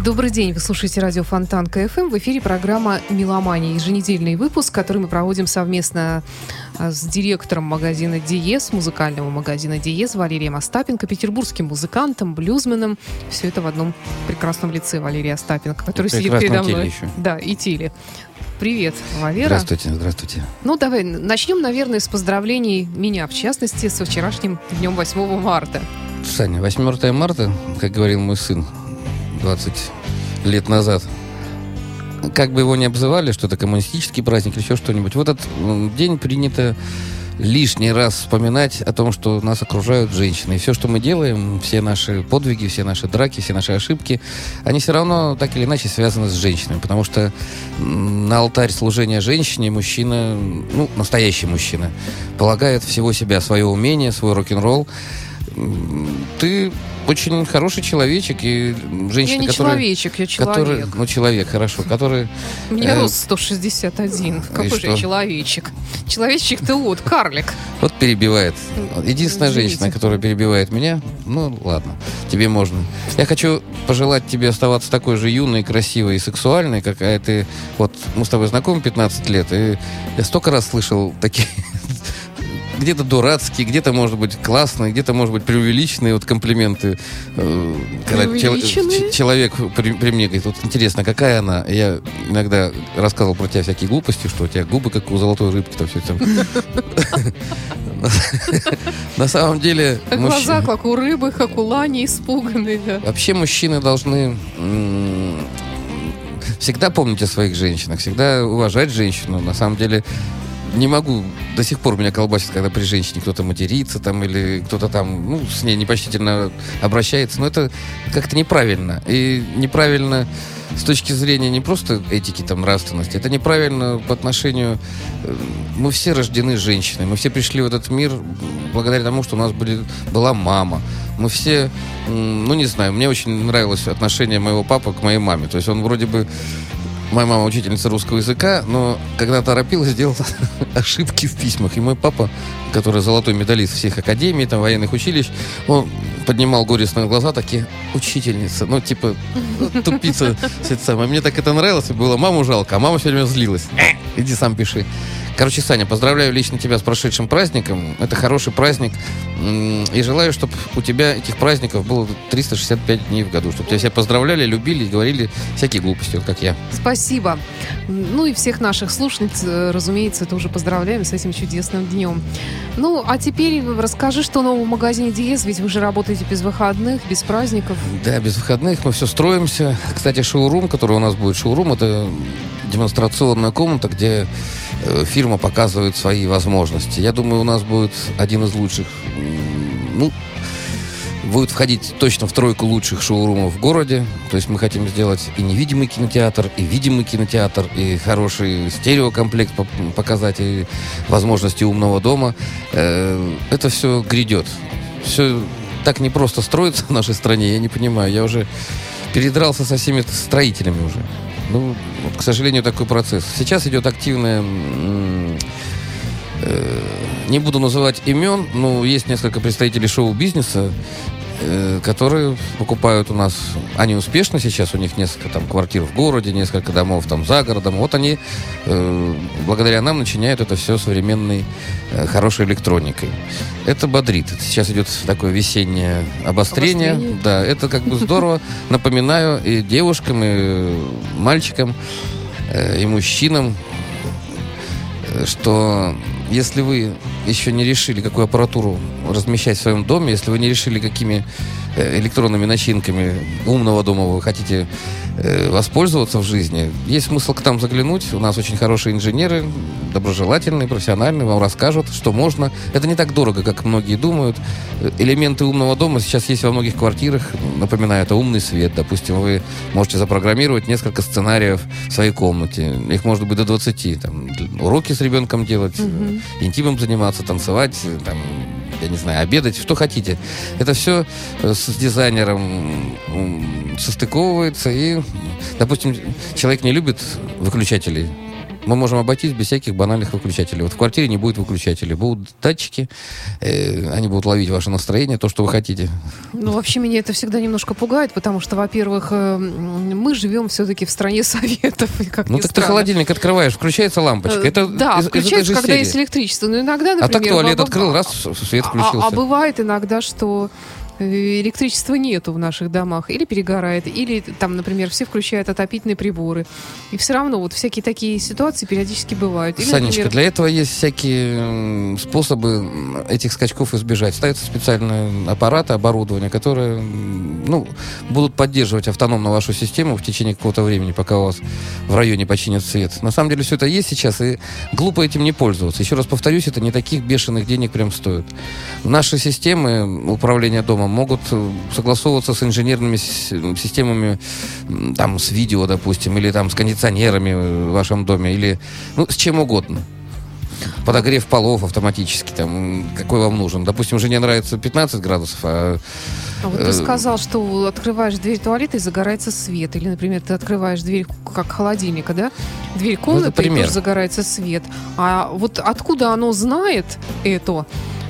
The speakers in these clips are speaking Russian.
Добрый день, вы слушаете радио Фонтан КФМ. В эфире программа «Меломания». Еженедельный выпуск, который мы проводим совместно а, с директором магазина «Диез», музыкального магазина «Диез» Валерием Остапенко, петербургским музыкантом, блюзменом. Все это в одном прекрасном лице Валерия Остапенко, который сидит передо мной. еще. Да, и теле. Привет, Валера. Здравствуйте, здравствуйте. Ну, давай, начнем, наверное, с поздравлений меня, в частности, со вчерашним днем 8 марта. Саня, 8 марта, как говорил мой сын 20 лет назад, как бы его ни обзывали, что это коммунистический праздник или еще что-нибудь, в этот день принято лишний раз вспоминать о том, что нас окружают женщины. И все, что мы делаем, все наши подвиги, все наши драки, все наши ошибки, они все равно так или иначе связаны с женщинами. Потому что на алтарь служения женщине мужчина, ну, настоящий мужчина, полагает всего себя, свое умение, свой рок-н-ролл. Ты очень хороший человечек, и женщина, я не которая... человечек, я человек. который- ну, человек, хорошо, который... Меня э, рост 161. Какой же я человечек? Человечек ты вот, карлик. Вот перебивает. Единственная Извините. женщина, которая перебивает меня, ну ладно, тебе можно. Я хочу пожелать тебе оставаться такой же юной, красивой и сексуальной, какая ты... Вот мы с тобой знакомы 15 лет, и я столько раз слышал такие где-то дурацкие, где-то, может быть, классные, где-то, может быть, преувеличенные вот комплименты. Э, Когда чел- человек при, при мне говорит, вот интересно, какая она? Я иногда рассказывал про тебя всякие глупости, что у тебя губы, как у золотой рыбки, там все это. На самом деле... Глаза, как у рыбы, как у лани, испуганные. Вообще мужчины должны всегда помнить о своих женщинах, всегда уважать женщину. На самом деле не могу, до сих пор меня колбасит, когда при женщине кто-то матерится там или кто-то там, ну, с ней непочтительно обращается. Но это как-то неправильно. И неправильно с точки зрения не просто этики, там, нравственности, это неправильно по отношению... э, Мы все рождены женщиной, мы все пришли в этот мир благодаря тому, что у нас были, была мама. Мы все, ну, не знаю, мне очень нравилось отношение моего папы к моей маме. То есть он вроде бы Моя мама учительница русского языка, но когда торопилась, сделала ошибки в письмах. И мой папа, который золотой медалист всех академий, там, военных училищ, он поднимал горестные глаза, такие, учительница, ну, типа, ну, тупица. все это самое. Мне так это нравилось, и было маму жалко, а мама все время злилась. «Э, Иди сам пиши. Короче, Саня, поздравляю лично тебя с прошедшим праздником. Это хороший праздник. И желаю, чтобы у тебя этих праздников было 365 дней в году. Чтобы тебя все поздравляли, любили и говорили всякие глупости, вот как я. Спасибо. Ну и всех наших слушательниц, э, разумеется, тоже поздравляем с этим чудесным днем. Ну, а теперь расскажи, что нового в магазине Диез, ведь вы же работаете без выходных, без праздников. Да, без выходных мы все строимся. Кстати, шоурум, который у нас будет шоурум, это демонстрационная комната, где фирма показывает свои возможности. Я думаю, у нас будет один из лучших, ну, будет входить точно в тройку лучших шоурумов в городе. То есть мы хотим сделать и невидимый кинотеатр, и видимый кинотеатр, и хороший стереокомплект по- показать, и возможности умного дома. Э, Это все грядет. Все так не просто строится в нашей стране, я не понимаю. Я уже передрался со всеми строителями уже. Ну, вот, к сожалению, такой процесс. Сейчас идет активная... э, не буду называть имен, но есть несколько представителей шоу-бизнеса, которые покупают у нас, они успешны сейчас, у них несколько там квартир в городе, несколько домов там за городом. Вот они э, благодаря нам начиняют это все современной э, хорошей электроникой. Это бодрит. Сейчас идет такое весеннее обострение. Обострение. Да, это как бы здорово. Напоминаю и девушкам, и мальчикам, э, и мужчинам, э, что если вы еще не решили, какую аппаратуру размещать в своем доме, если вы не решили, какими электронными начинками умного дома вы хотите э, воспользоваться в жизни, есть смысл к нам заглянуть. У нас очень хорошие инженеры, доброжелательные, профессиональные, вам расскажут, что можно. Это не так дорого, как многие думают. Э, Элементы умного дома сейчас есть во многих квартирах. Напоминаю, это умный свет. Допустим, вы можете запрограммировать несколько сценариев в своей комнате. Их может быть до 20. Там, уроки с ребенком делать, э, интимом заниматься, танцевать, э, там, я не знаю, обедать, что хотите. Это все с дизайнером состыковывается и, допустим, человек не любит выключателей. Мы можем обойтись без всяких банальных выключателей. Вот в квартире не будет выключателей. Будут датчики, э, они будут ловить ваше настроение, то, что вы хотите. Ну, вообще, меня это всегда немножко пугает, потому что, во-первых, э, мы живем все-таки в стране советов. и как Ну так ты странно. холодильник открываешь, включается лампочка. Э, Это да, из- из включается, же когда серии. есть электричество. Но иногда, например... А так туалет открыл, раз, свет А- включился. А, бывает иногда, что электричества нету в наших домах, или перегорает, или там, например, все включают отопительные приборы. И все равно вот всякие такие ситуации периодически бывают. Или, Санечка, например, для этого есть всякие способы этих скачков избежать. Ставятся специальные аппараты, оборудование, которые ну, будут поддерживать автономно вашу систему в течение какого-то времени, пока у вас в районе починят свет. На самом деле все это есть сейчас, и глупо этим не пользоваться. Еще раз повторюсь, это не таких бешеных денег прям стоит. Наши системы управления домом могут э, согласовываться с инженерными системами, там, с видео, допустим, или там с кондиционерами в вашем доме, или ну, с чем угодно. Подогрев полов автоматически, там, какой вам нужен. Допустим, жене нравится 15 градусов, а а вот э, ты сказал, что открываешь дверь туалета и загорается свет. Или, например, ты открываешь дверь как холодильника, да? Дверь комнаты, и пример. тоже загорается свет. А вот откуда оно знает это?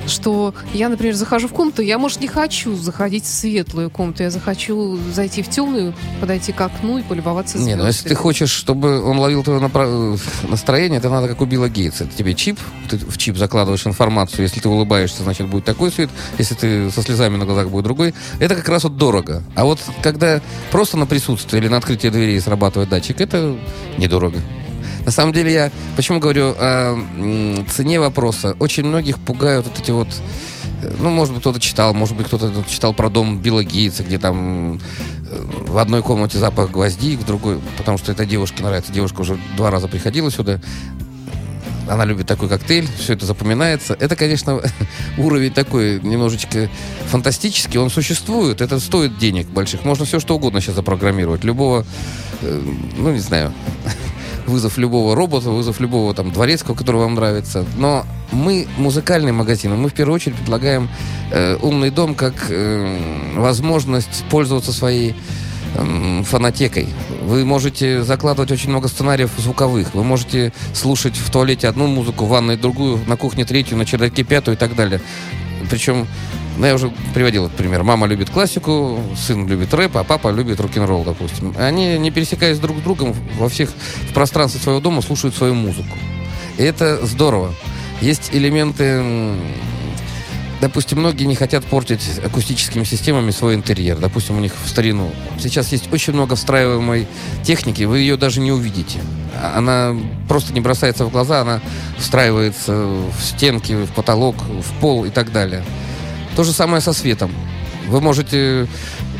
Что я, например, захожу в комнату, я, может, не хочу заходить в светлую комнату, я захочу зайти в темную, подойти к окну и полюбоваться Не, ну если ты звездами. хочешь, чтобы он ловил твое напра- настроение, это надо как у Билла Гейтса. Это тебе чип, ты в чип закладываешь информацию. Если ты улыбаешься, значит, будет такой свет. Если ты со слезами на глазах, будет другой. Это как раз вот дорого. А вот когда просто на присутствие или на открытие дверей срабатывает датчик, это недорого. На самом деле я почему говорю о цене вопроса? Очень многих пугают вот эти вот э, ну, может быть, кто-то читал, может быть, кто-то читал про дом Билла Гейтса, где там э, в одной комнате запах гвоздик, в другой, потому что это девушке нравится. Девушка уже два раза приходила сюда. Она любит такой коктейль, все это запоминается. Это, конечно, уровень такой немножечко фантастический, он существует, это стоит денег больших. Можно все что угодно сейчас запрограммировать. Любого, э, ну, не знаю, вызов любого робота, вызов любого там дворецкого, который вам нравится. Но мы музыкальный магазин, мы в первую очередь предлагаем э, умный дом как э, возможность пользоваться своей эм, фонотекой. Вы можете закладывать очень много сценариев звуковых. Вы можете слушать в туалете одну музыку, в ванной другую, на кухне третью, на чердаке пятую и так далее. Причем, ну, я уже приводил этот пример. Мама любит классику, сын любит рэп, а папа любит рок-н-ролл, допустим. Они, не пересекаясь друг с другом, во всех в пространстве своего дома слушают свою музыку. И это здорово. Есть элементы Допустим, многие не хотят портить акустическими системами свой интерьер. Допустим, у них в старину. Сейчас есть очень много встраиваемой техники, вы ее даже не увидите. Она просто не бросается в глаза, она встраивается в стенки, в потолок, в пол и так далее. То же самое со светом. Вы можете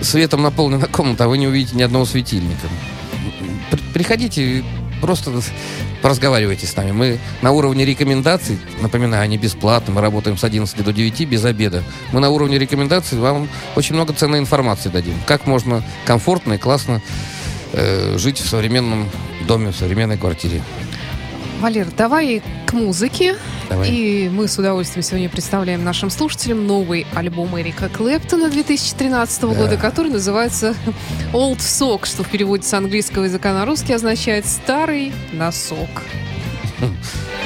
светом наполнена комната, а вы не увидите ни одного светильника. При- Приходите, просто поразговаривайте с нами. Мы на уровне рекомендаций, напоминаю, они бесплатны, мы работаем с 11 до 9 без обеда. Мы на уровне рекомендаций вам очень много ценной информации дадим. Как можно комфортно и классно э, жить в современном доме, в современной квартире. Валер, давай к музыке. Давай. И мы с удовольствием сегодня представляем нашим слушателям новый альбом Эрика Клэптона 2013 Да. года, который называется Old Sock, что в переводе с английского языка на русский означает «старый носок».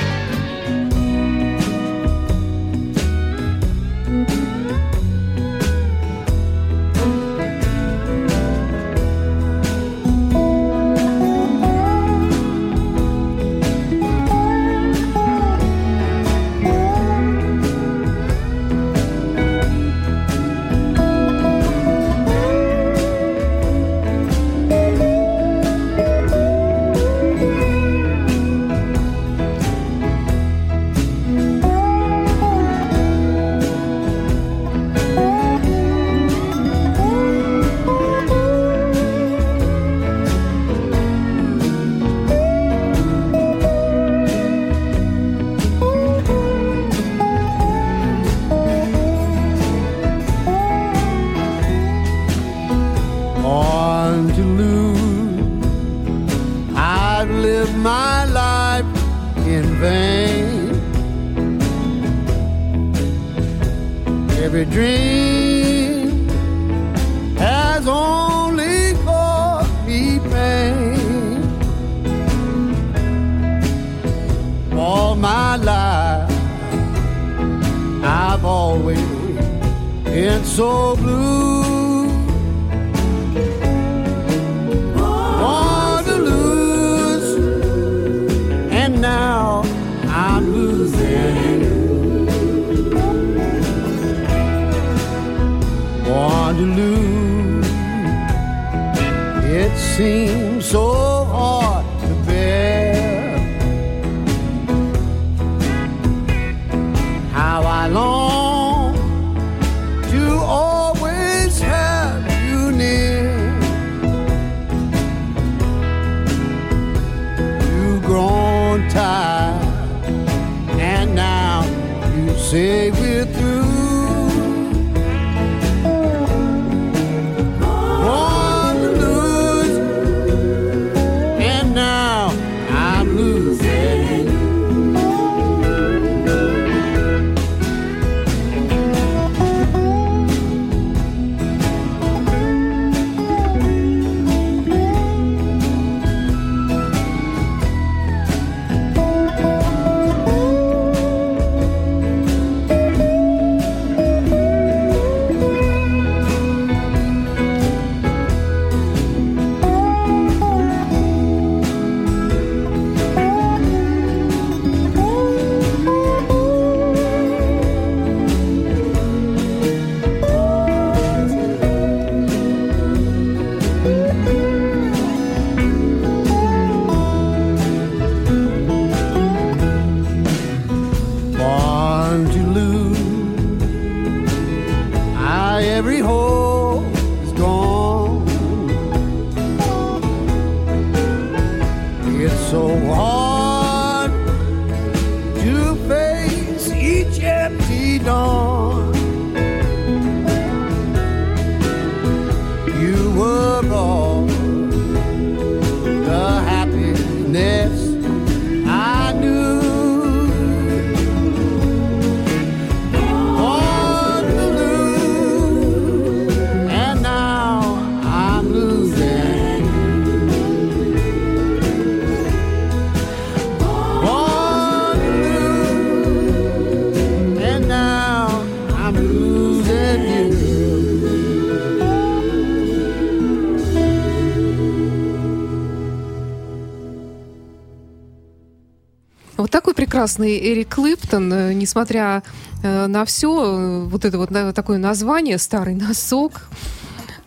seen Egyptian dawn. Прекрасный Эрик Клэптон, э, несмотря э, на все, вот это вот такое название «Старый носок»,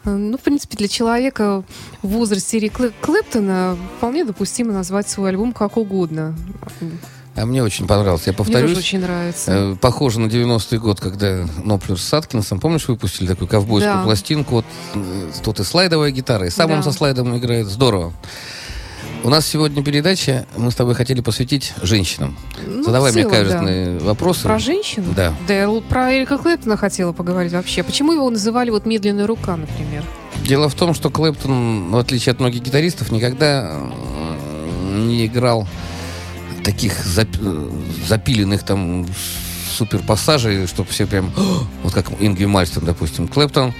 э, ну, в принципе, для человека в возрасте Эрика Клэ- Клэптона вполне допустимо назвать свой альбом как угодно. А мне очень понравился. Я Мне тоже повторюсь, очень нравится. э, похоже на 90-й год, когда Ноплер с Саткинсом, помнишь, выпустили такую ковбойскую Да. пластинку, вот э, тут и слайдовая гитара, и сам Да. он со слайдом играет, здорово. У нас сегодня передача, мы с тобой хотели посвятить женщинам. Ну, Задавай в мне целом, каверзные вопросы. Про женщин? Да. Да, я про Эрика Клэптона хотела поговорить вообще. Почему его называли вот «Медленная рука», например? Дело в том, что Клэптон, в отличие от многих гитаристов, никогда э, не играл таких э, запиленных там супер пассажей, чтобы все прям, вот как Ингви Мальстон, допустим. Клэптон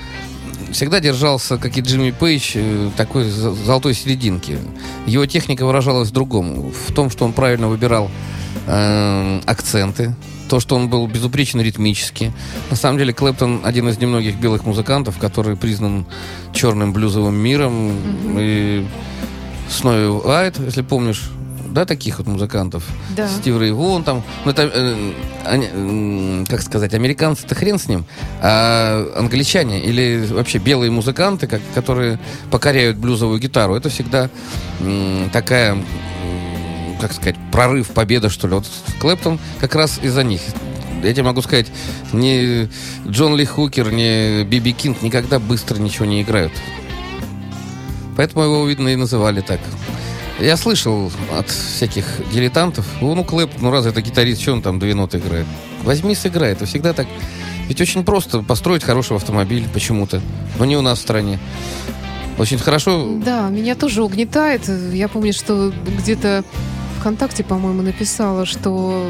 всегда держался, как и Джимми Пейдж, э, такой золотой серединки. Его техника выражалась в другом, в том, что он правильно выбирал э, акценты, то, что он был безупречен ритмически. На самом деле Клэптон один из немногих белых музыкантов, который признан черным блюзовым миром. И Снови Уайт, если помнишь, да, таких вот музыкантов. Да. Стив Рэй Вон там. Ну, это, э, они, м, как сказать, американцы-то хрен с ним. А англичане или вообще белые музыканты, как, которые покоряют блюзовую гитару, это всегда м, такая, как сказать, прорыв, победа, что ли. Вот Клэптон как раз из-за них. Я тебе могу сказать, ни Джон Ли Хукер, ни Биби Кинг никогда быстро ничего не играют. Поэтому его, видно, и называли так. Я слышал от всяких дилетантов, «О, ну Клэп, ну раз это гитарист, что он там две ноты играет? Возьми, сыграй, это всегда так. Ведь очень просто построить хороший автомобиль почему-то, но не у нас в стране. Очень хорошо, Да, меня тоже угнетает. Я помню, что где-то ВКонтакте, по-моему, написала, что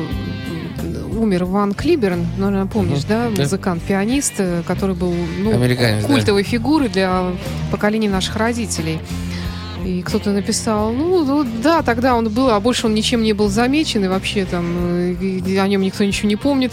умер Ван Клиберн, наверное, помнишь, да, музыкант, пианист, э, который был ну, Американец, да. культовой фигурой для поколения наших родителей. И кто-то написал, ну, ну, да, тогда он был, а больше он ничем не был замечен, и вообще там э, о нем никто ничего не помнит.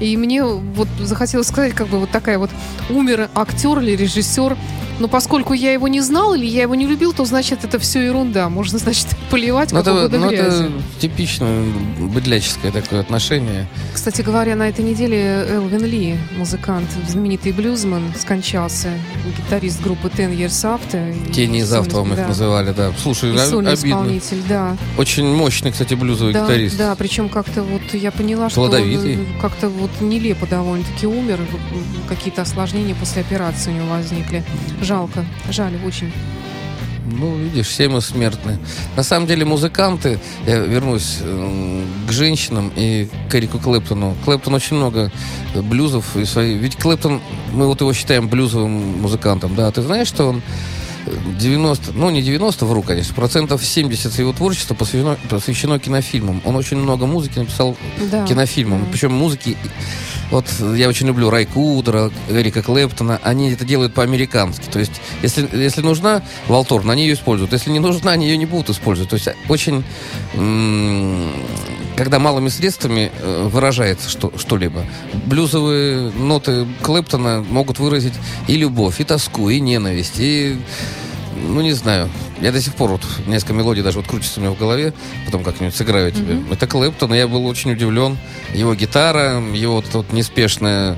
И мне вот захотелось сказать, как бы вот такая вот умер актер или режиссер, но поскольку я его не знал или я его не любил, то значит это все ерунда. Можно, значит, поливать Ну, как угодно ну, это типичное быдляческое такое отношение. Кстати говоря, на этой неделе Элвин Ли, музыкант, знаменитый блюзман, скончался. Гитарист группы Ten Years After. Тени из сольный- автора мы их да. называли, да. Слушай, И об- сольный обидно. исполнитель, да. Очень мощный, кстати, блюзовый Да, гитарист. да, причем как-то вот я поняла, что он, Плодовитый. э, как-то вот нелепо довольно-таки умер. Какие-то осложнения после операции у него возникли. Жалко, жаль очень. Ну, видишь, все мы смертны. На самом деле музыканты, я вернусь э, к женщинам и к Эрику Клэптону. Клэптон очень много э, блюзов и свои... Ведь Клэптон, мы вот его считаем блюзовым музыкантом, да. Ты знаешь, что он 90, ну не 90 вру, конечно, процентов 70 его творчества посвящено, посвящено кинофильмам. Он очень много музыки написал Да. кинофильмам. Да. Причем музыки... Вот я очень люблю Рай Кудера, Эрика Клэптона. Они это делают по-американски. То есть, если, если нужна Волторн, они ее используют. Если не нужна, они ее не будут использовать. То есть, очень... м, Когда малыми средствами э, выражается что, что-либо. Блюзовые ноты Клэптона могут выразить и любовь, и тоску, и ненависть, и ну, не знаю. Я до сих пор вот несколько мелодий даже вот крутится у меня в голове, потом как-нибудь сыграю тебе. Это Клэптон, и я был очень удивлен. Его гитара, его вот вот неспешное,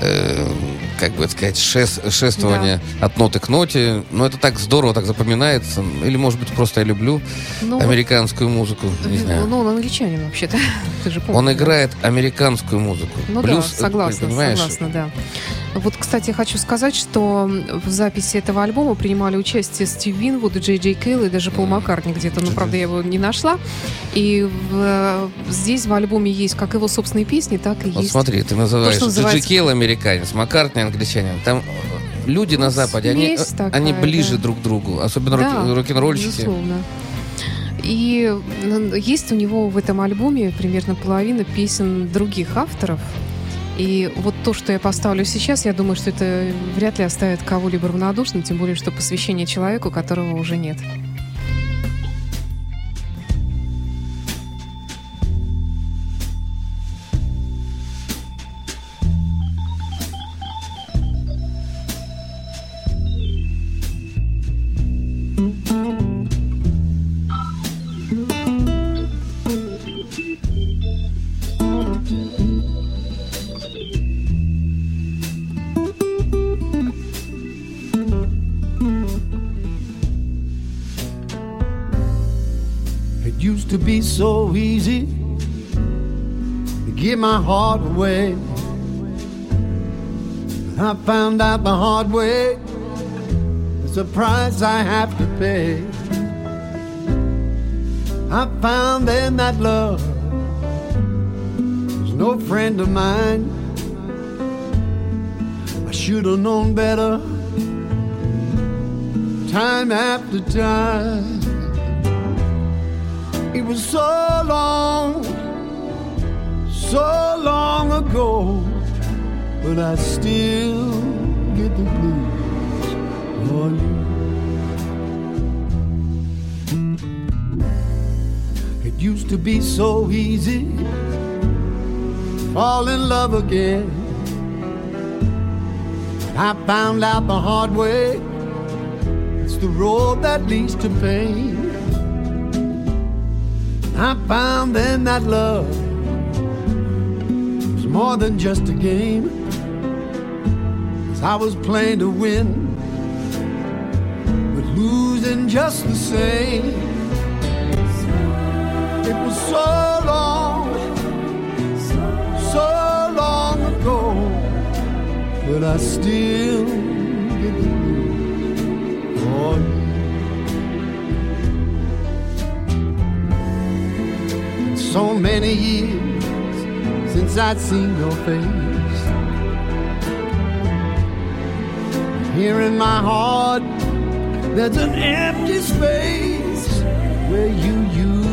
э, как бы сказать, шес- шествование от ноты к ноте. Но это так здорово, так запоминается. Или, может быть, просто я люблю Ну, американскую музыку. Не знаю. Ну, он англичанин вообще-то. Ты же помнишь. Он играет американскую музыку. Ну Блюз, да, согласна, понимаешь? согласна, да. Вот, кстати, хочу сказать, что в записи этого альбома принимали участие Стив Винвуд, Джей Джей Кейл и даже Пол Маккартни где-то. Ну, правда, я его не нашла. И в- здесь в альбоме есть как его собственные песни, так и Вот есть... смотри, ты называешь Джиджи называется- Кейл американец, Маккартни англичанин. Там люди на Западе, они, такая, они ближе да. друг к другу, особенно Да, рок- рок-н-ролльщики. безусловно. И есть у него в этом альбоме примерно половина песен других авторов. И вот то, что я поставлю сейчас, я думаю, что это вряд ли оставит кого-либо равнодушным, тем более, что посвящение человеку, которого уже нет. Hard way. It's a price I have to pay. I found then that love was no friend of mine. I should have known better time after time. It was so long, so long ago, but I still the blues. It used to be so easy, fall in love again. I found out the hard way. It's the road that leads to pain. I found then that love was more than just a game. 'Cause I was playing to win, but losing just the same. It was so long, so long ago, but I still get the blues so many years since I'd seen your face. Here in my heart, there's an empty space where you used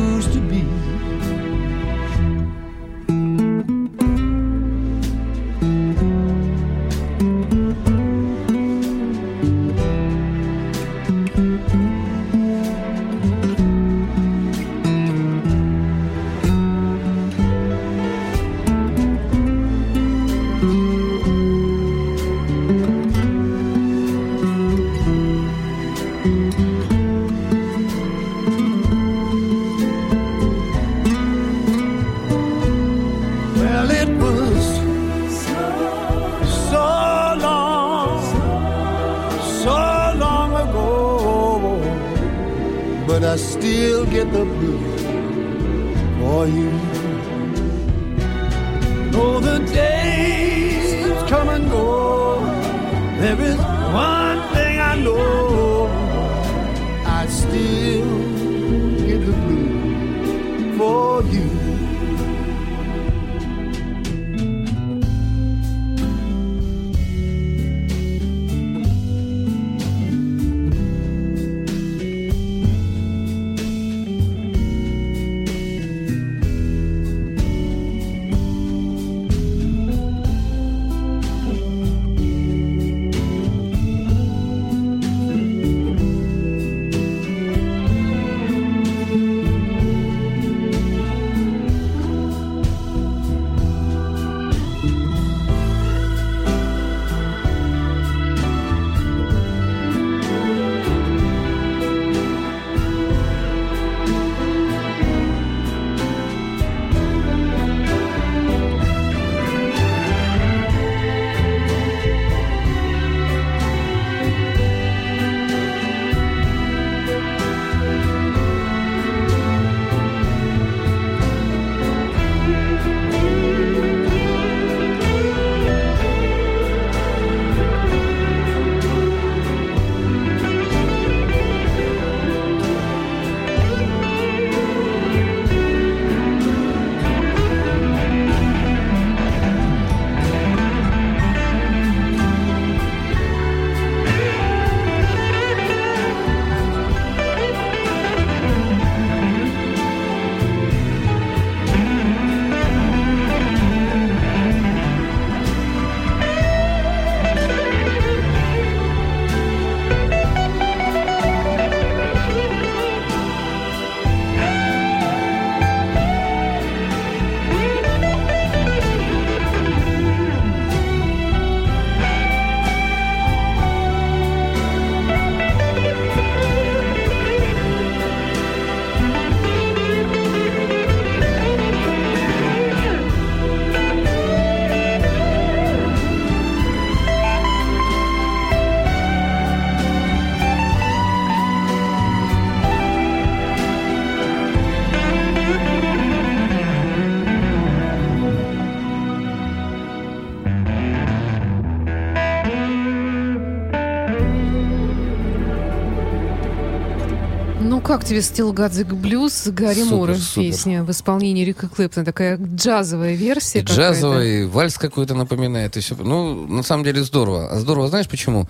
Still Got the Blues Гарри Супер, Мура супер. песня в исполнении Рика Клэптона? Такая джазовая версия. И какая-то. джазовый, вальс какой-то напоминает. И все. Ну, на самом деле здорово. А здорово, знаешь почему?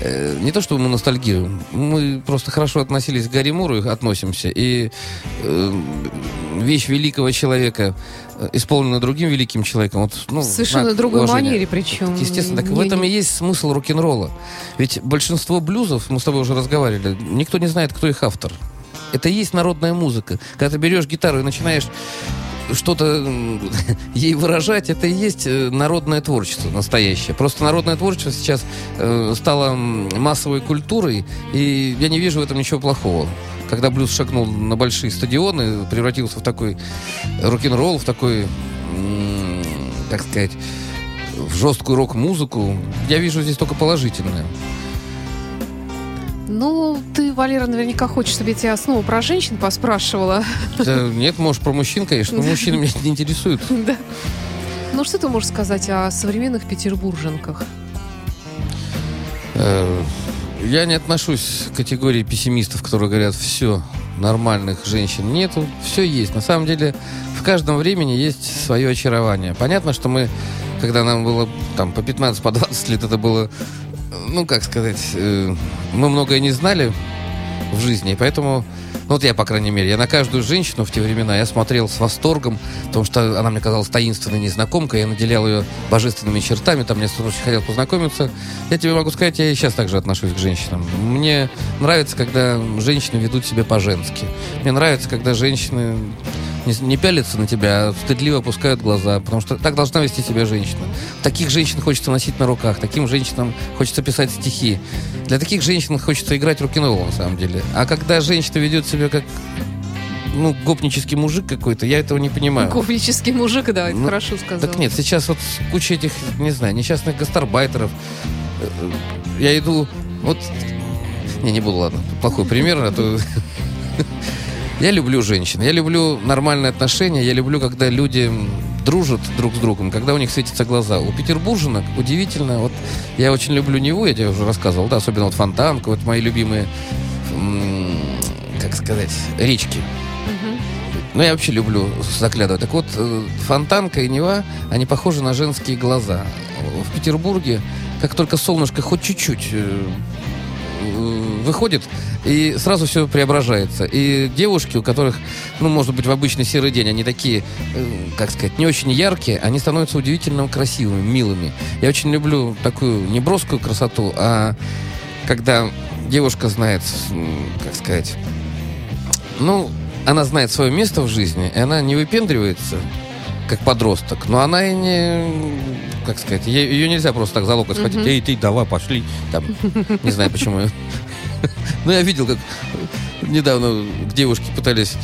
Э, не то, что мы ностальгируем. Мы просто хорошо относились к Гарри Муру, и относимся. И э, вещь великого человека э, исполнена другим великим человеком. Вот, ну, В совершенно другой уважения. манере, причем. Естественно, так в Не- этом и не- есть смысл рок-н-ролла. Ведь большинство блюзов, мы с тобой уже разговаривали, никто не знает, кто их автор. Это и есть народная музыка. Когда ты берешь гитару и начинаешь что-то ей выражать, это и есть э, народное творчество настоящее. Просто народное творчество сейчас э, стало массовой культурой, и я не вижу в этом ничего плохого. Когда блюз шагнул на большие стадионы, превратился в такой рок-н-ролл, в такой, как сказать, в жесткую рок-музыку, я вижу здесь только положительное. Ну, ты, Валера, наверняка хочешь, чтобы я тебя снова про женщин поспрашивала. Да, нет, может, про мужчин, конечно, но мужчины меня не интересуют. Да. Ну, что ты можешь сказать о современных петербурженках? Э, Я не отношусь к категории пессимистов, которые говорят, все, нормальных женщин нету, все есть. На самом деле, в каждом времени есть свое очарование. Понятно, что мы, когда нам было там по 15, по 20 лет, это было, ну, как сказать, э, мы многое не знали в жизни, поэтому, ну, вот я, по крайней мере, я на каждую женщину в те времена я смотрел с восторгом, потому что она мне казалась таинственной незнакомкой, я наделял ее божественными чертами, там мне очень хотел познакомиться. Я тебе могу сказать, я и сейчас также отношусь к женщинам. Мне нравится, когда женщины ведут себя по-женски. Мне нравится, когда женщины не, не пялятся на тебя, а стыдливо опускают глаза, потому что так должна вести себя женщина. Таких женщин хочется носить на руках, таким женщинам хочется писать стихи. Для таких женщин хочется играть рок-н-ролл, на самом деле. А когда женщина ведет себя как ну, гопнический мужик какой-то, я этого не понимаю. Ковнический мужик, да, это Ну, хорошо сказал. Так нет, сейчас вот куча этих, не знаю, несчастных гастарбайтеров. Я иду, вот... Не, не буду, ладно. Плохой пример, а то Я люблю женщин, я люблю нормальные отношения, я люблю, когда люди дружат друг с другом, когда у них светятся глаза. У петербурженок удивительно, вот я очень люблю Неву, я тебе уже рассказывал, да, особенно вот Фонтанка, вот мои любимые, как сказать, речки. Ну, я вообще люблю заглядывать. Так вот, э, Фонтанка и Нева, они похожи на женские глаза. В Петербурге, как только солнышко хоть чуть-чуть э, выходит, и сразу все преображается. И девушки, у которых, ну, может быть, в обычный серый день, они такие, э, как сказать, не очень яркие, они становятся удивительно красивыми, милыми. Я очень люблю такую неброскую красоту, а когда девушка знает, как сказать, ну, она знает свое место в жизни, и она не выпендривается, как подросток, но она и не, как сказать, ее нельзя просто так за локоть схватить, эй, ты, давай, пошли, там, не знаю почему. Ну, я видел, как недавно к девушке пытались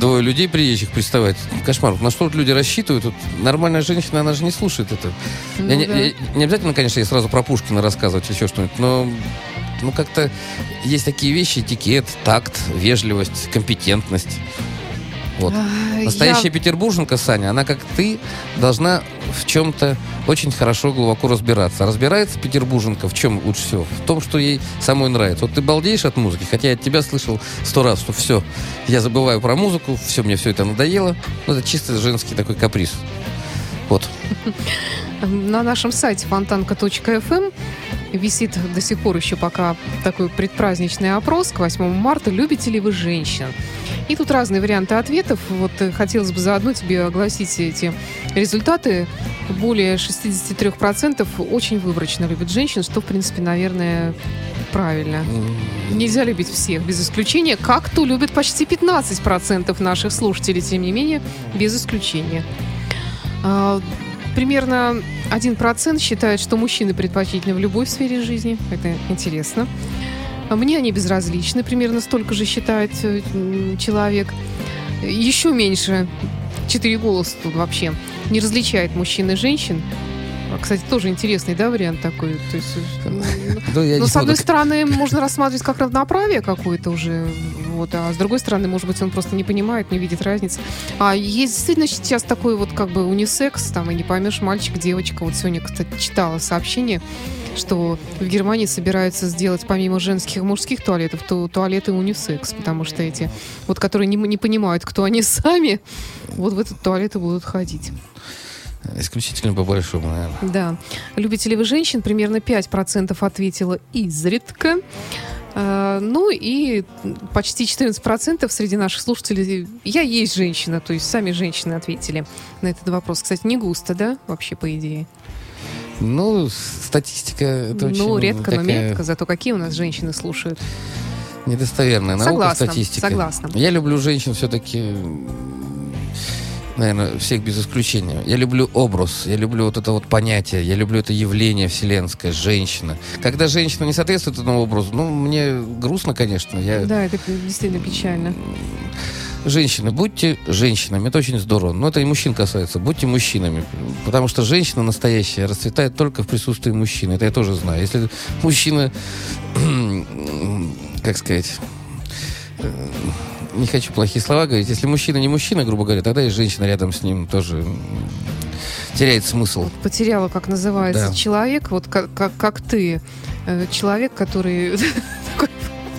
двое людей приезжих приставать. Кошмар. На что вот люди рассчитывают? Вот нормальная женщина, она же не слушает это. Ну Я не, да. я- не обязательно, конечно, ей сразу про Пушкина рассказывать еще что-нибудь, но ну, как-то есть такие вещи, этикет, такт, вежливость, компетентность. Вот. Настоящая я- петербурженка, Саня, она как ты должна в чем-то очень хорошо, глубоко разбираться. Разбирается петербурженка в чем лучше всего? В том, что ей самой нравится. Вот ты балдеешь от музыки, хотя я от тебя слышал сто раз, что все, я забываю про музыку, все, мне все это надоело. Ну, это чисто женский такой каприз. Вот. На нашем сайте фонтанка.фм висит до сих пор еще пока такой предпраздничный опрос к 8 марта. Любите ли вы женщин? И тут разные варианты ответов. Вот э, хотелось бы заодно тебе огласить эти результаты. Более 63% очень выборочно любят женщин, что, в принципе, наверное, правильно. Нельзя любить всех, без исключения. Как-то любят почти 15% наших слушателей, тем не менее, без исключения. Примерно 1% считает, что мужчины предпочтительны в любой сфере жизни. Это интересно. А Мне они безразличны, примерно столько же считает э, человек. Еще меньше, 4 голоса тут вообще, не различает мужчин и женщин. А, Кстати, тоже интересный, да, вариант такой. То есть, э, ну, но, не с одной стороны, можно рассматривать как равноправие какое-то уже, вот, а с другой стороны, может быть, он просто не понимает, не видит разницы. А есть действительно сейчас такой вот как бы унисекс, там, и не поймешь, мальчик, девочка. Вот сегодня, кстати, читала сообщение, что в Германии собираются сделать помимо женских и мужских туалетов, то туалеты унисекс, потому что эти, вот которые не, не понимают, кто они сами, вот в этот туалет и будут ходить. Исключительно по большому, наверное. Да. Любите ли вы женщин? Примерно 5% ответило изредка. Э, Ну и почти 14% среди наших слушателей «я есть женщина», то есть сами женщины ответили на этот вопрос. Кстати, не густо, да, вообще, по идее? Ну, статистика это очень ну, редко, но такая метко, зато какие у нас женщины слушают. недостоверная наука, Согласна, статистика. согласна. Я люблю женщин все-таки, наверное, всех без исключения. Я люблю образ, я люблю вот это вот понятие, я люблю это явление вселенское, женщина. Когда женщина не соответствует этому образу, ну, мне грустно, конечно. Я... Да, это действительно печально. Женщины, будьте женщинами, это очень здорово. Но это и мужчин касается, будьте мужчинами. Потому что женщина настоящая расцветает только в присутствии мужчины. Это я тоже знаю. Если мужчина, как сказать, э, не хочу плохие слова говорить, если мужчина не мужчина, грубо говоря, тогда и женщина рядом с ним тоже теряет смысл. Потеряла, как называется, Да. человек, вот как, как, как ты, э, человек, который такой,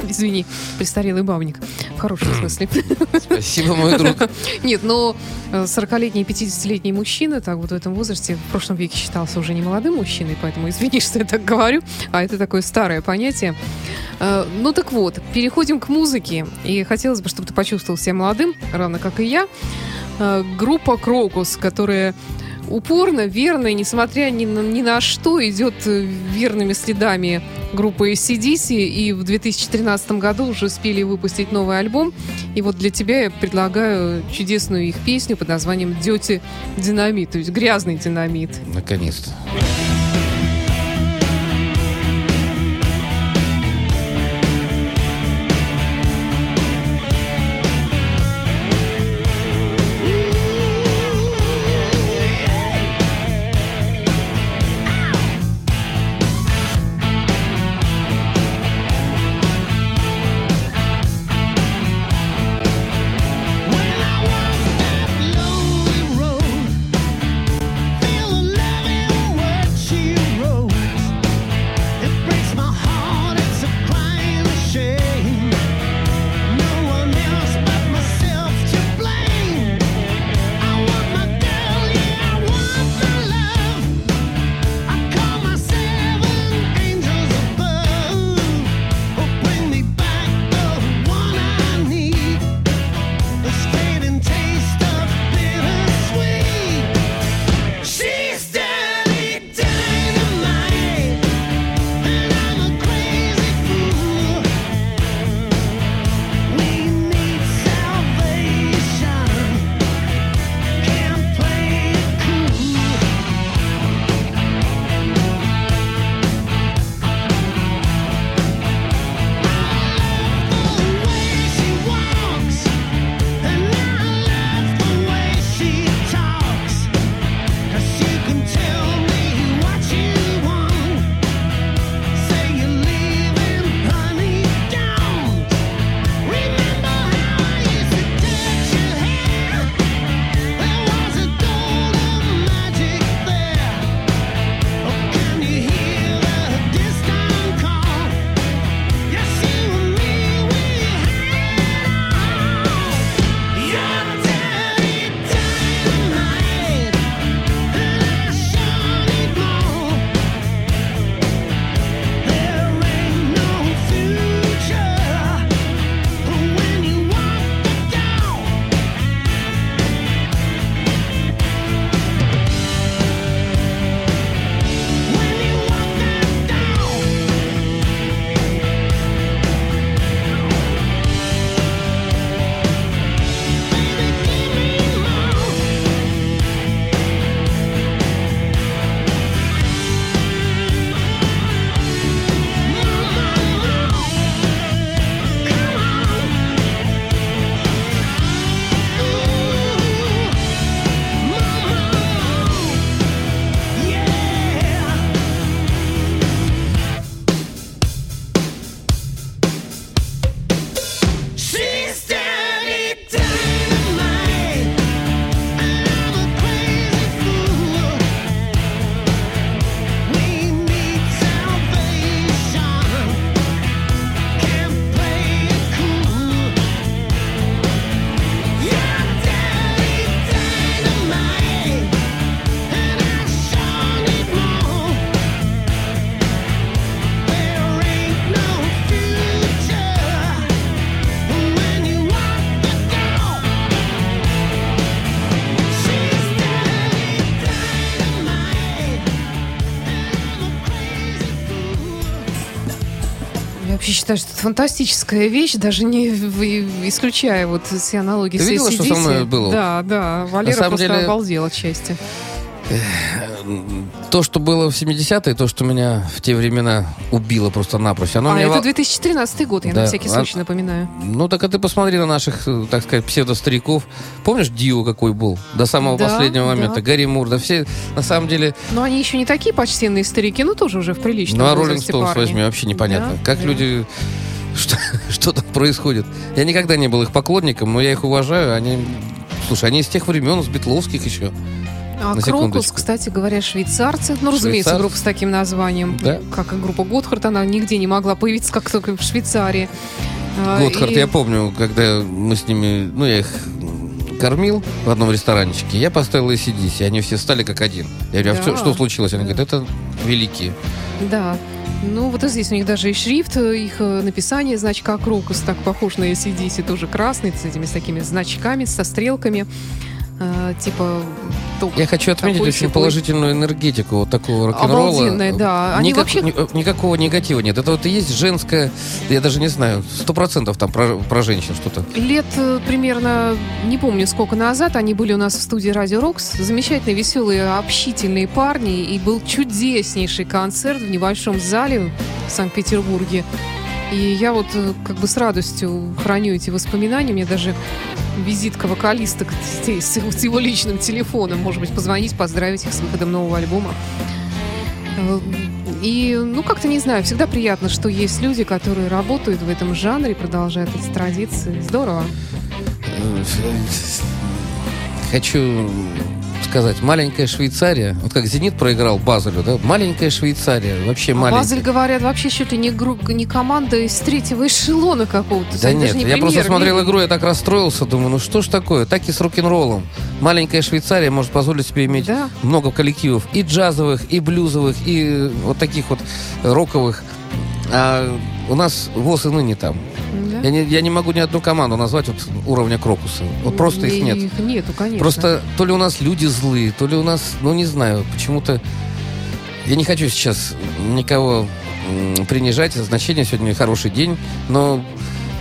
извини, престарелый бабник, в хорошем смысле. Спасибо, мой друг. Нет, но э, 40-летний, 50-летний мужчина, так вот в этом возрасте, в прошлом веке считался уже не молодым мужчиной, поэтому извини, что я так говорю, а это такое старое понятие. Э, Ну так вот, переходим к музыке, и хотелось бы, чтобы ты почувствовал себя молодым, равно как и я. Э, Группа Крокус, которая упорно, верно, и несмотря ни на, ни на что, идет верными следами группы ACDC, и в 2013 году уже успели выпустить новый альбом. И вот для тебя я предлагаю чудесную их песню под названием «Дети динамит», то есть «Грязный динамит». Наконец-то. Считаю, что это фантастическая вещь, даже не исключая вот все аналогии Ты с видела, что со AC/DC. мной было? Да, да. Валера просто деле- обалдел от счастья. То, что было в 70-е, то, что меня в те времена убило просто-напрочь. Оно а меня это во- 2013 год, я на Да, всякий а- случай напоминаю. Ну, так а ты посмотри на наших, э, так сказать, псевдостариков. Помнишь, Дио какой был? До самого Да, последнего момента. да. Гарри Мур, да все, на самом деле... Но они еще не такие почтенные старики, ну тоже уже в приличном Ну, а Роллинг Стоунс возьми, вообще непонятно. Да, как да. люди... Что, что там происходит? Я никогда не был их поклонником, но я их уважаю. Они... Слушай, они из тех времен, с Битловских еще. А На Крокус, кстати говоря, швейцарцы. Ну, разумеется, Швейцарцы. группа с таким названием. Да. Как и группа Готхард, она нигде не могла появиться, как только в Швейцарии. А, Готхард, и- я помню, когда мы с ними... Ну, я их кормил в одном ресторанчике. Я поставил ACDC, и они все стали как один. Я говорю, а Да. что, что случилось? Они говорят, это великие. Да. Ну, вот и здесь у них даже и шрифт, их э, написание значка Крокус так похож на ACDC, тоже красный, с этими с такими значками, со стрелками. Э, типа... то- Я хочу отметить такой очень сякой. положительную энергетику вот такого рок-н-ролла. Да. Они Никак- вообще- ни- никакого негатива нет. Это вот и есть женское, я даже не знаю, сто процентов там про, про женщин что-то. Лет э, примерно, не помню сколько назад, они были у нас в студии Радио Рокс. Замечательные, веселые, общительные парни. И был чудеснейший концерт в небольшом зале в Санкт-Петербурге. И я вот э, как бы с радостью храню эти воспоминания. Мне даже визитка вокалиста с его личным телефоном. Может быть, позвонить, поздравить их с выходом нового альбома. Э, И, ну, как-то не знаю, всегда приятно, что есть люди, которые работают в этом жанре, продолжают эти традиции. Здорово. Э, Хочу сказать, маленькая Швейцария, вот как «Зенит» проиграл Базелю, да, маленькая Швейцария, вообще А маленькая. Базель, говорят, вообще чуть ли не, гру- не команда из третьего эшелона какого-то. Да нет, не я просто смотрел игру, я так расстроился, думаю, ну что ж такое, так и с рок-н-роллом. Маленькая Швейцария может позволить себе иметь Да. много коллективов, и джазовых, и блюзовых, и вот таких вот роковых. А у нас ВОЗ и ныне там. Да. Я не, я не могу ни одну команду назвать вот уровня Крокуса. Вот просто их И- нет. Их нету, конечно. Просто то ли у нас люди злые, то ли у нас, ну не знаю, почему-то... Я не хочу сейчас никого принижать, значение сегодня хороший день, но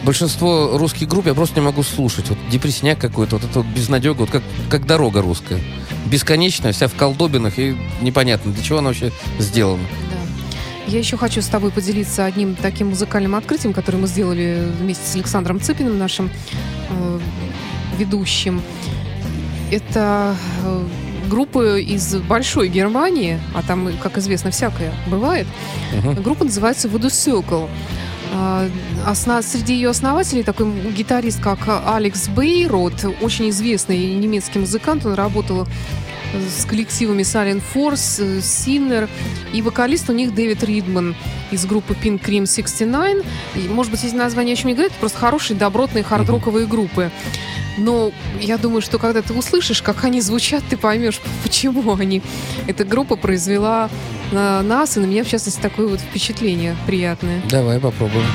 большинство русских групп я просто не могу слушать. Вот депрессняк какой-то, вот это вот безнадега, вот как, как дорога русская. Бесконечная, вся в колдобинах, и непонятно, для чего она вообще сделана. Я еще хочу с тобой поделиться одним таким музыкальным открытием, которое мы сделали вместе с Александром Цыпиным, нашим э, ведущим. Это э, группа из большой Германии, а там, как известно, всякое бывает. Мгм. Группа называется Voodoo Circle. А, осна- Среди ее основателей такой гитарист, как Алекс Бейрот, очень известный немецкий музыкант. Он работал с коллективами Silent Force, э, Sinner. И вокалист у них Дэвид Ридман из группы Pink Cream 69. И, может быть, эти названия еще не говорят, это просто хорошие, добротные хард-роковые группы. Но я думаю, что когда ты услышишь, как они звучат, ты поймешь, почему они. Эта группа произвела на нас и на меня, в частности, такое вот впечатление приятное. Давай попробуем.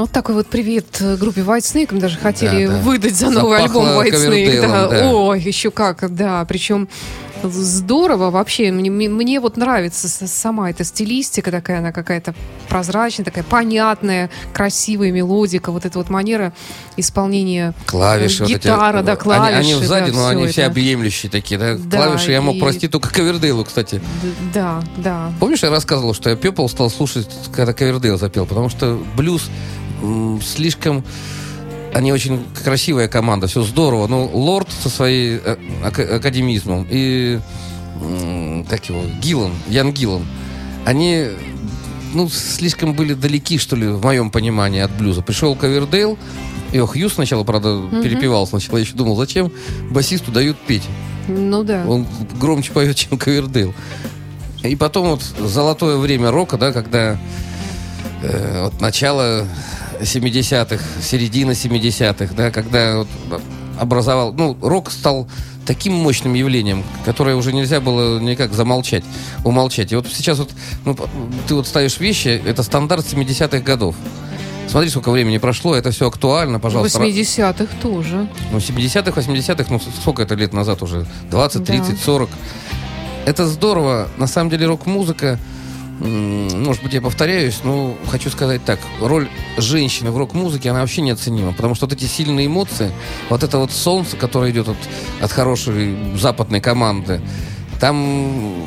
Вот такой вот привет э, группе White Snake. Мы даже хотели Да, да. выдать за новый Запахло альбом White Snake. Да. да. Ой, еще как, да. Причем здорово вообще. Мне, мне- вот нравится сама эта стилистика такая, она какая-то прозрачная, такая понятная, красивая мелодика. Вот эта вот манера исполнения Клавиши. вот эти. Гитара, да, Они- клавиши. Они, сзади, да, но они все это. объемлющие такие, да? Да, Клавиши я мог и- простить только Ковердейлу, кстати. Да, да. Помнишь, я рассказывал, что я Пепл стал слушать, когда Ковердейл запел, потому что блюз слишком... Они очень красивая команда, все здорово. Но Лорд со своей э, ака- академизмом и как его, Гиллан, Ян Гиллан, они ну, слишком были далеки, что ли, в моем понимании от блюза. Пришел Ковердейл, Йо Хьюз сначала, правда, перепевал сначала. Я еще думал, зачем басисту дают петь? Ну да. Он громче поет, чем Ковердейл. И потом вот золотое время рока, да, когда э, вот начало 70-х, середина 70-х, да, когда вот образовал... Ну, рок стал таким мощным явлением, которое уже нельзя было никак замолчать, умолчать. И вот сейчас вот ну, ты вот ставишь вещи, это стандарт 70-х годов. Смотри, сколько времени прошло, это все актуально, пожалуйста. 80-х тоже. Ну, 70-х, 80-х, ну, сколько это лет назад уже? 20, Да. 30, 40. Это здорово. На самом деле рок-музыка, может быть, я повторяюсь, но хочу сказать так. Роль женщины в рок-музыке, она вообще неоценима. Потому что вот эти сильные эмоции, вот это вот солнце, которое идет от, от хорошей западной команды, там...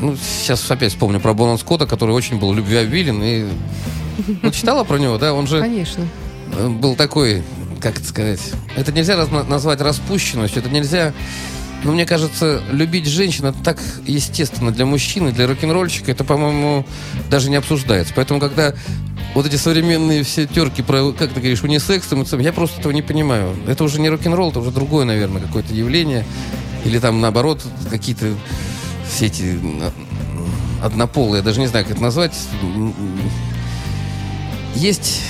Ну, сейчас опять вспомню про Бона Скотта, который очень был любвеобилен. И... Ну, читала про него, да? Он же Конечно. э, был такой, как это сказать, это нельзя разна- назвать распущенностью, это нельзя, ну, мне кажется, любить женщин это так естественно для мужчины, для рок-н-ролльщика, это, по-моему, даже не обсуждается. Поэтому, когда вот эти современные все терки про, как ты говоришь, унисекс, я просто этого не понимаю. Это уже не рок-н-ролл, это уже другое, наверное, какое-то явление. Или там, наоборот, какие-то все эти однополые, я даже не знаю, как это назвать. Есть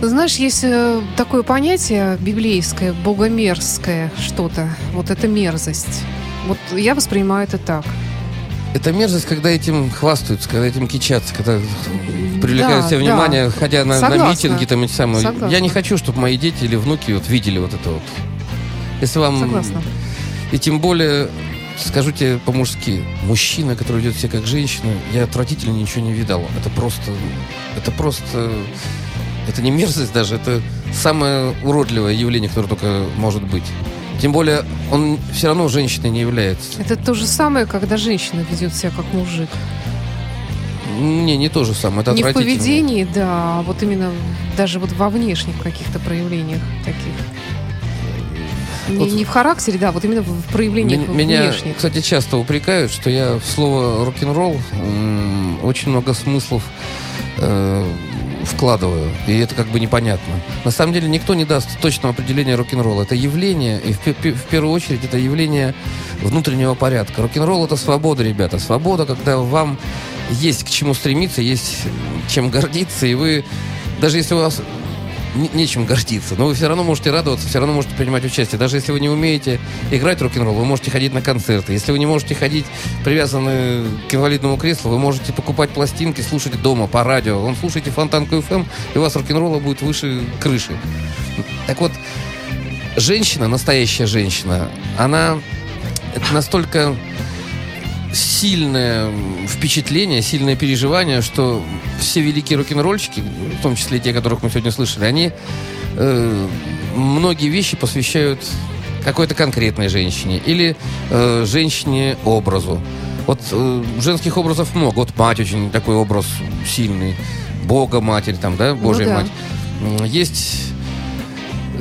Знаешь, есть э, такое понятие библейское, богомерзкое что-то. Вот это мерзость. Вот я воспринимаю это так. Это мерзость, когда этим хвастаются, когда этим кичатся, когда привлекают Да, да. внимание, ходя на, на митинги там эти самые. Согласна. Я не хочу, чтобы мои дети или внуки вот видели вот это вот. Если вам... Согласна. И тем более, скажу тебе по-мужски, мужчина, который ведет себя как женщина, я отвратительно ничего не видал. Это просто... Это просто... Это не мерзость даже, это самое уродливое явление, которое только может быть. Тем более, он все равно женщиной не является. Это то же самое, когда женщина ведет себя как мужик. Не, не то же самое. Это Не в поведении, да, а вот именно даже вот во внешних каких-то проявлениях таких. Не, Вот- не в характере, да, вот именно в проявлениях Меня, внешних. кстати, часто упрекают, что я в слово рок-н-ролл очень много смыслов э, вкладываю, и это как бы непонятно. На самом деле никто не даст точного определения рок-н-ролла. Это явление, и в, в первую очередь это явление внутреннего порядка. Рок-н-ролл это свобода, ребята. Свобода, когда вам есть к чему стремиться, есть чем гордиться, и вы, даже если у вас не- нечем гордиться. Но вы все равно можете радоваться, все равно можете принимать участие. Даже если вы не умеете играть рок-н-ролл, вы можете ходить на концерты. Если вы не можете ходить привязаны к инвалидному креслу, вы можете покупать пластинки, слушать дома по радио. Вон слушайте Фонтанку FM, и у вас рок-н-ролла будет выше крыши. Так вот, женщина, настоящая женщина, она настолько сильное впечатление, сильное переживание, что все великие рок-н-ролльщики, в том числе те, которых мы сегодня слышали, они э, многие вещи посвящают какой-то конкретной женщине или э, женщине образу. Вот э, женских образов много. Вот мать очень такой образ сильный. Бога матерь, там, да, Божья да. мать. Есть,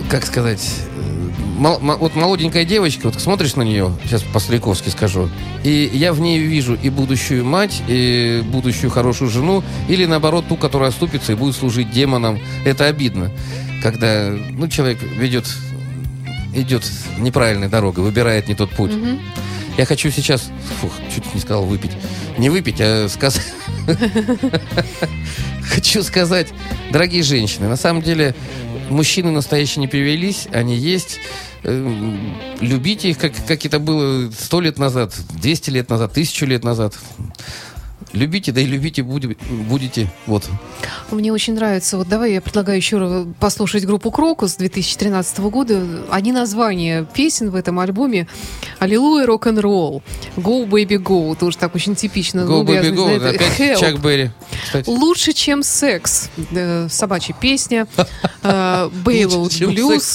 как сказать, вот молоденькая девочка, вот смотришь на нее, сейчас по-стариковски скажу, и я в ней вижу и будущую мать, и будущую хорошую жену, или наоборот ту, которая оступится и будет служить демонам. Это обидно, когда ну, человек ведет, идет неправильной дорогой, выбирает не тот путь. Мгм. Я хочу сейчас, фух, чуть не сказал выпить. Не выпить, а сказать... Хочу сказать, дорогие женщины, на самом деле мужчины настоящие не перевелись, они есть. Э, Любите их, как, как это было сто лет назад, 200 лет назад, тысячу лет назад. Любите, да и любите буди- будете. Вот. Мне очень нравится. Вот давай я предлагаю еще раз послушать группу Крокус 2013 года. Они названия песен в этом альбоме «Аллилуйя, рок-н-ролл», «Go, baby, go», тоже так очень типично. Go, ну, baby, go. Это опять «Help». Чак Берри. Кстати. Лучше, чем секс. Э, Собачья песня. Э, Бейлоуд блюз.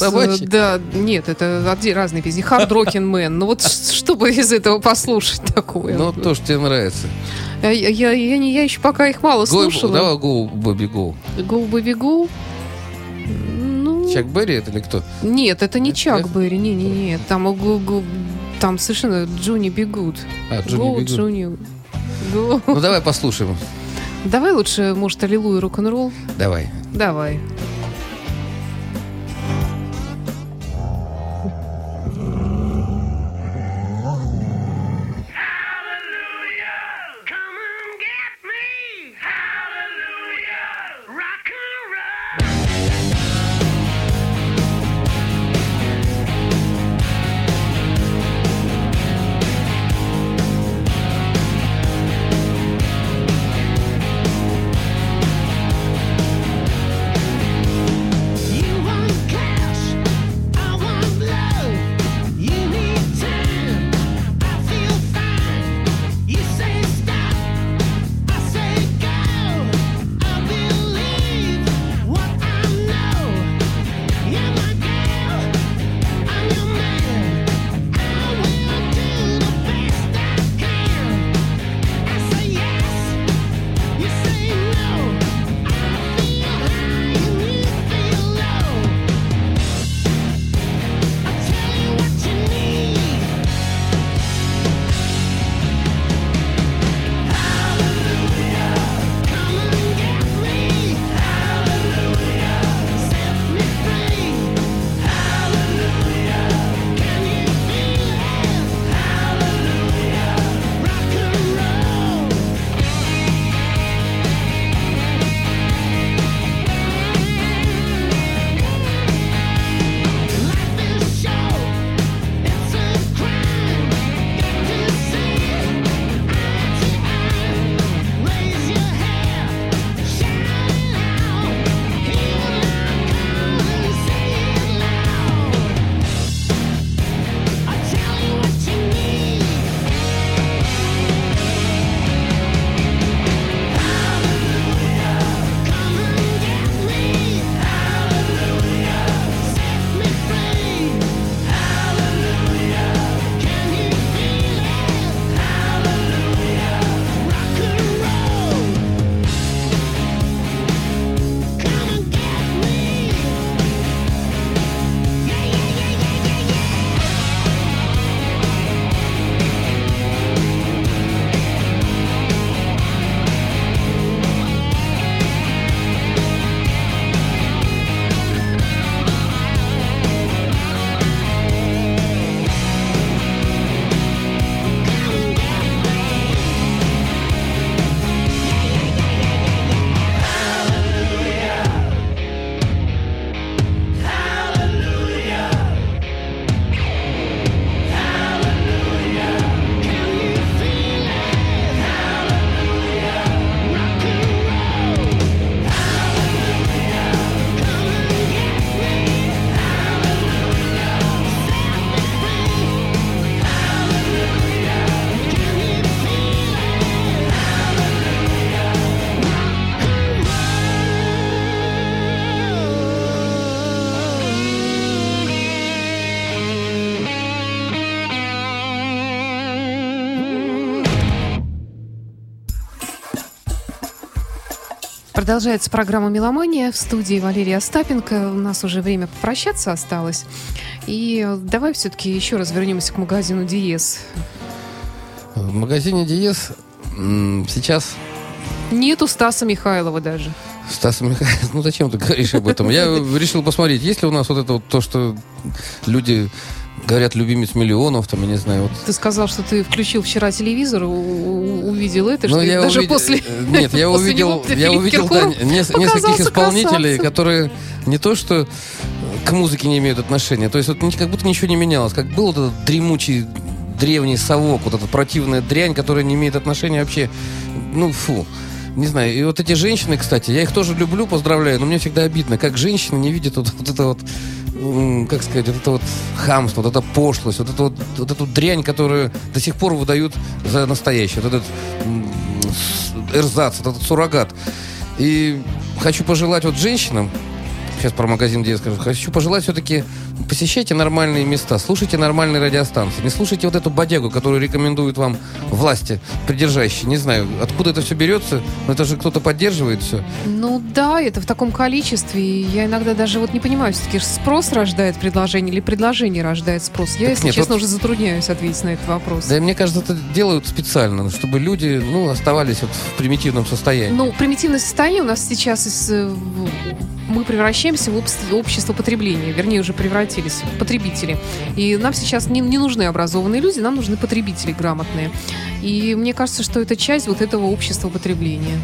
Да, нет, это разные песни. Хард Рокин Мэн. Ну вот ш- чтобы из этого послушать такое. Ну, то, что тебе нравится. Я, я, я, я не- я еще пока их мало Go, слушала. давай Go, Бобби, Go. Go, baby, go. Ну, Чак Берри это или кто? нет, это не Чак? Берри, не-не-не. Там, э, го- го- там совершенно Джонни Бигуд. А, Джонни Go. Go. Ну, давай послушаем. Давай лучше, может, аллилуйя рок-н-ролл? Давай. Давай. Продолжается программа «Меломания» в студии Валерия Остапенко. У нас уже время попрощаться осталось. И давай все-таки еще раз вернемся к магазину «Диез». В магазине Диез сейчас Нету Стаса Михайлова даже. Стас Михайлов, ну зачем ты говоришь об этом? Я решил посмотреть, есть ли у нас вот это вот то, что люди говорят, любимец миллионов, там, я не знаю, вот. Ты сказал, что ты включил вчера телевизор, увидел это, что Ну, я даже увидел- после... э, Нет, я после увидел, я увидел да, показался нескольких исполнителей, красавцем. которые не то что к музыке не имеют отношения, то есть вот как будто ничего не менялось, как был вот этот дремучий древний совок, вот эта противная дрянь, которая не имеет отношения вообще, ну, фу. Не знаю, и вот эти женщины, кстати, я их тоже люблю, поздравляю, но мне всегда обидно, как женщины не видят вот, вот это вот, как сказать, вот это вот хамство, вот эта пошлость, вот, эту вот, вот эту дрянь, которую до сих пор выдают за настоящее, вот этот эрзац, вот этот суррогат. И хочу пожелать вот женщинам, сейчас про магазин где я скажу, хочу пожелать все-таки посещайте нормальные места, слушайте нормальные радиостанции, не слушайте вот эту бодягу, которую рекомендуют вам власти придержащие. Не знаю, откуда это все берется, но это же кто-то поддерживает все. Ну да, это в таком количестве. и Я иногда даже вот не понимаю, все-таки спрос рождает предложение или предложение рождает спрос. Я, Так если нет, честно, вот- уже затрудняюсь ответить на этот вопрос. Да, мне кажется, это делают специально, чтобы люди, ну, оставались вот в примитивном состоянии. Ну, примитивное состояние у нас сейчас из, э, мы превращаемся в общество, потребления, вернее, уже превратились в потребители. И нам сейчас не, не нужны образованные люди, нам нужны потребители грамотные. И мне кажется, что это часть вот этого общества потребления.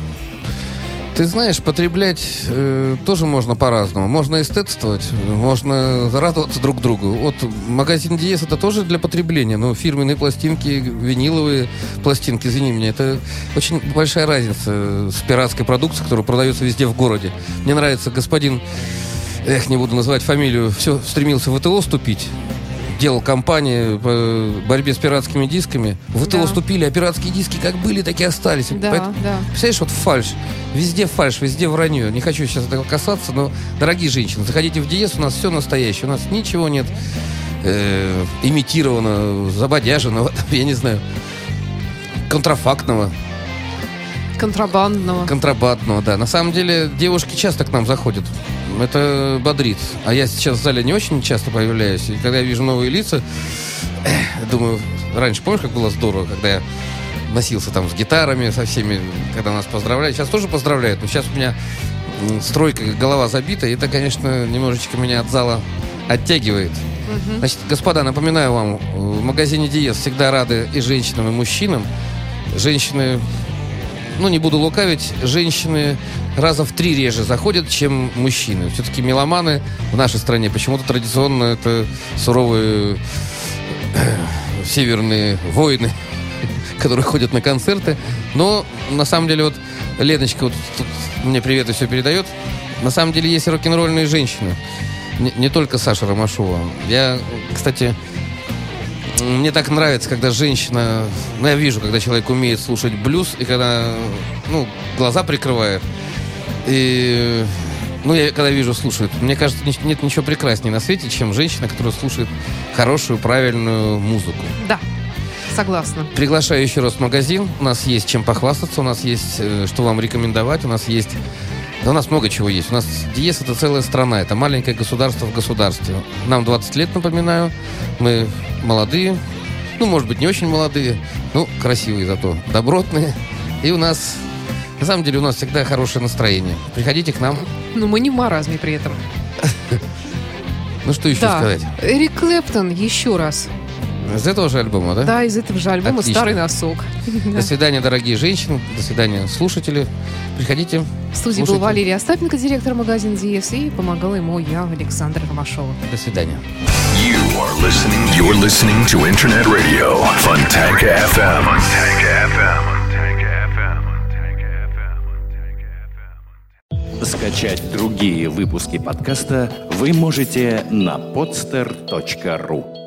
Ты знаешь, потреблять э, тоже можно по-разному. Можно эстетствовать, можно радоваться друг другу. Вот магазин Диес это тоже для потребления, но фирменные пластинки, виниловые пластинки, извини меня, это очень большая разница с пиратской продукцией, которая продается везде в городе. Мне нравится господин, эх, не буду называть фамилию, все стремился в ВТО вступить. Делал кампании по борьбе с пиратскими дисками. В ВТО Да. вступили, а пиратские диски как были, так и остались. Да, Поэтому- да. Представляешь, вот фальш. Везде фальш, везде вранье. Не хочу сейчас этого касаться, но, дорогие женщины, заходите в Диез, у нас все настоящее. У нас ничего нет э, имитированного, забодяженного, я не знаю, контрафактного, Контрабандного. контрабандного, да. На самом деле, девушки часто к нам заходят. Это бодрит. А я сейчас в зале не очень часто появляюсь. И когда я вижу новые лица, эх, думаю, раньше, помнишь, как было здорово, когда я носился там с гитарами, со всеми, когда нас поздравляли. Сейчас тоже поздравляют, но сейчас у меня стройка, голова забита, и это, конечно, немножечко меня от зала оттягивает. Значит, господа, напоминаю вам, в магазине Диез всегда рады и женщинам, и мужчинам. Женщины, ну, не буду лукавить, женщины раза в три реже заходят, чем мужчины. Все-таки меломаны в нашей стране почему-то традиционно это суровые э, северные воины, которые ходят на концерты. Но на самом деле вот Леночка вот тут мне привет и все передает. На самом деле есть рок-н-ролльные женщины. Не, не только Саша Ромашова. Я, кстати, мне так нравится, когда женщина... Ну, я вижу, когда человек умеет слушать блюз, и когда, ну, глаза прикрывает. И, ну, я когда вижу, слушают. Мне кажется, нет ничего прекраснее на свете, чем женщина, которая слушает хорошую, правильную музыку. Да, согласна. Приглашаю еще раз в магазин. У нас есть чем похвастаться, у нас есть э, что вам рекомендовать, у нас есть... Да у нас много чего есть. У нас Диес это целая страна, это маленькое государство в государстве. Нам 20 лет, напоминаю. Мы молодые, ну, может быть, не очень молодые, ну, красивые зато, добротные. И у нас, на самом деле, у нас всегда хорошее настроение. Приходите к нам. Но мы не в маразме при этом. Ну, что еще сказать? Эрик Клэптон, еще раз. Из этого же альбома, да? Да, из этого же альбома Отлично. «Старый носок». До свидания, дорогие женщины. До свидания, слушатели. Приходите. В студии был Слушайте. Валерий Остапенко, директор магазина «Диес», и помогала ему я, Александра Ромашова. До свидания. You are listening. You're listening to Internet Radio Funtank FM. Funtank FM. Скачать другие выпуски подкаста вы можете на podster.ru.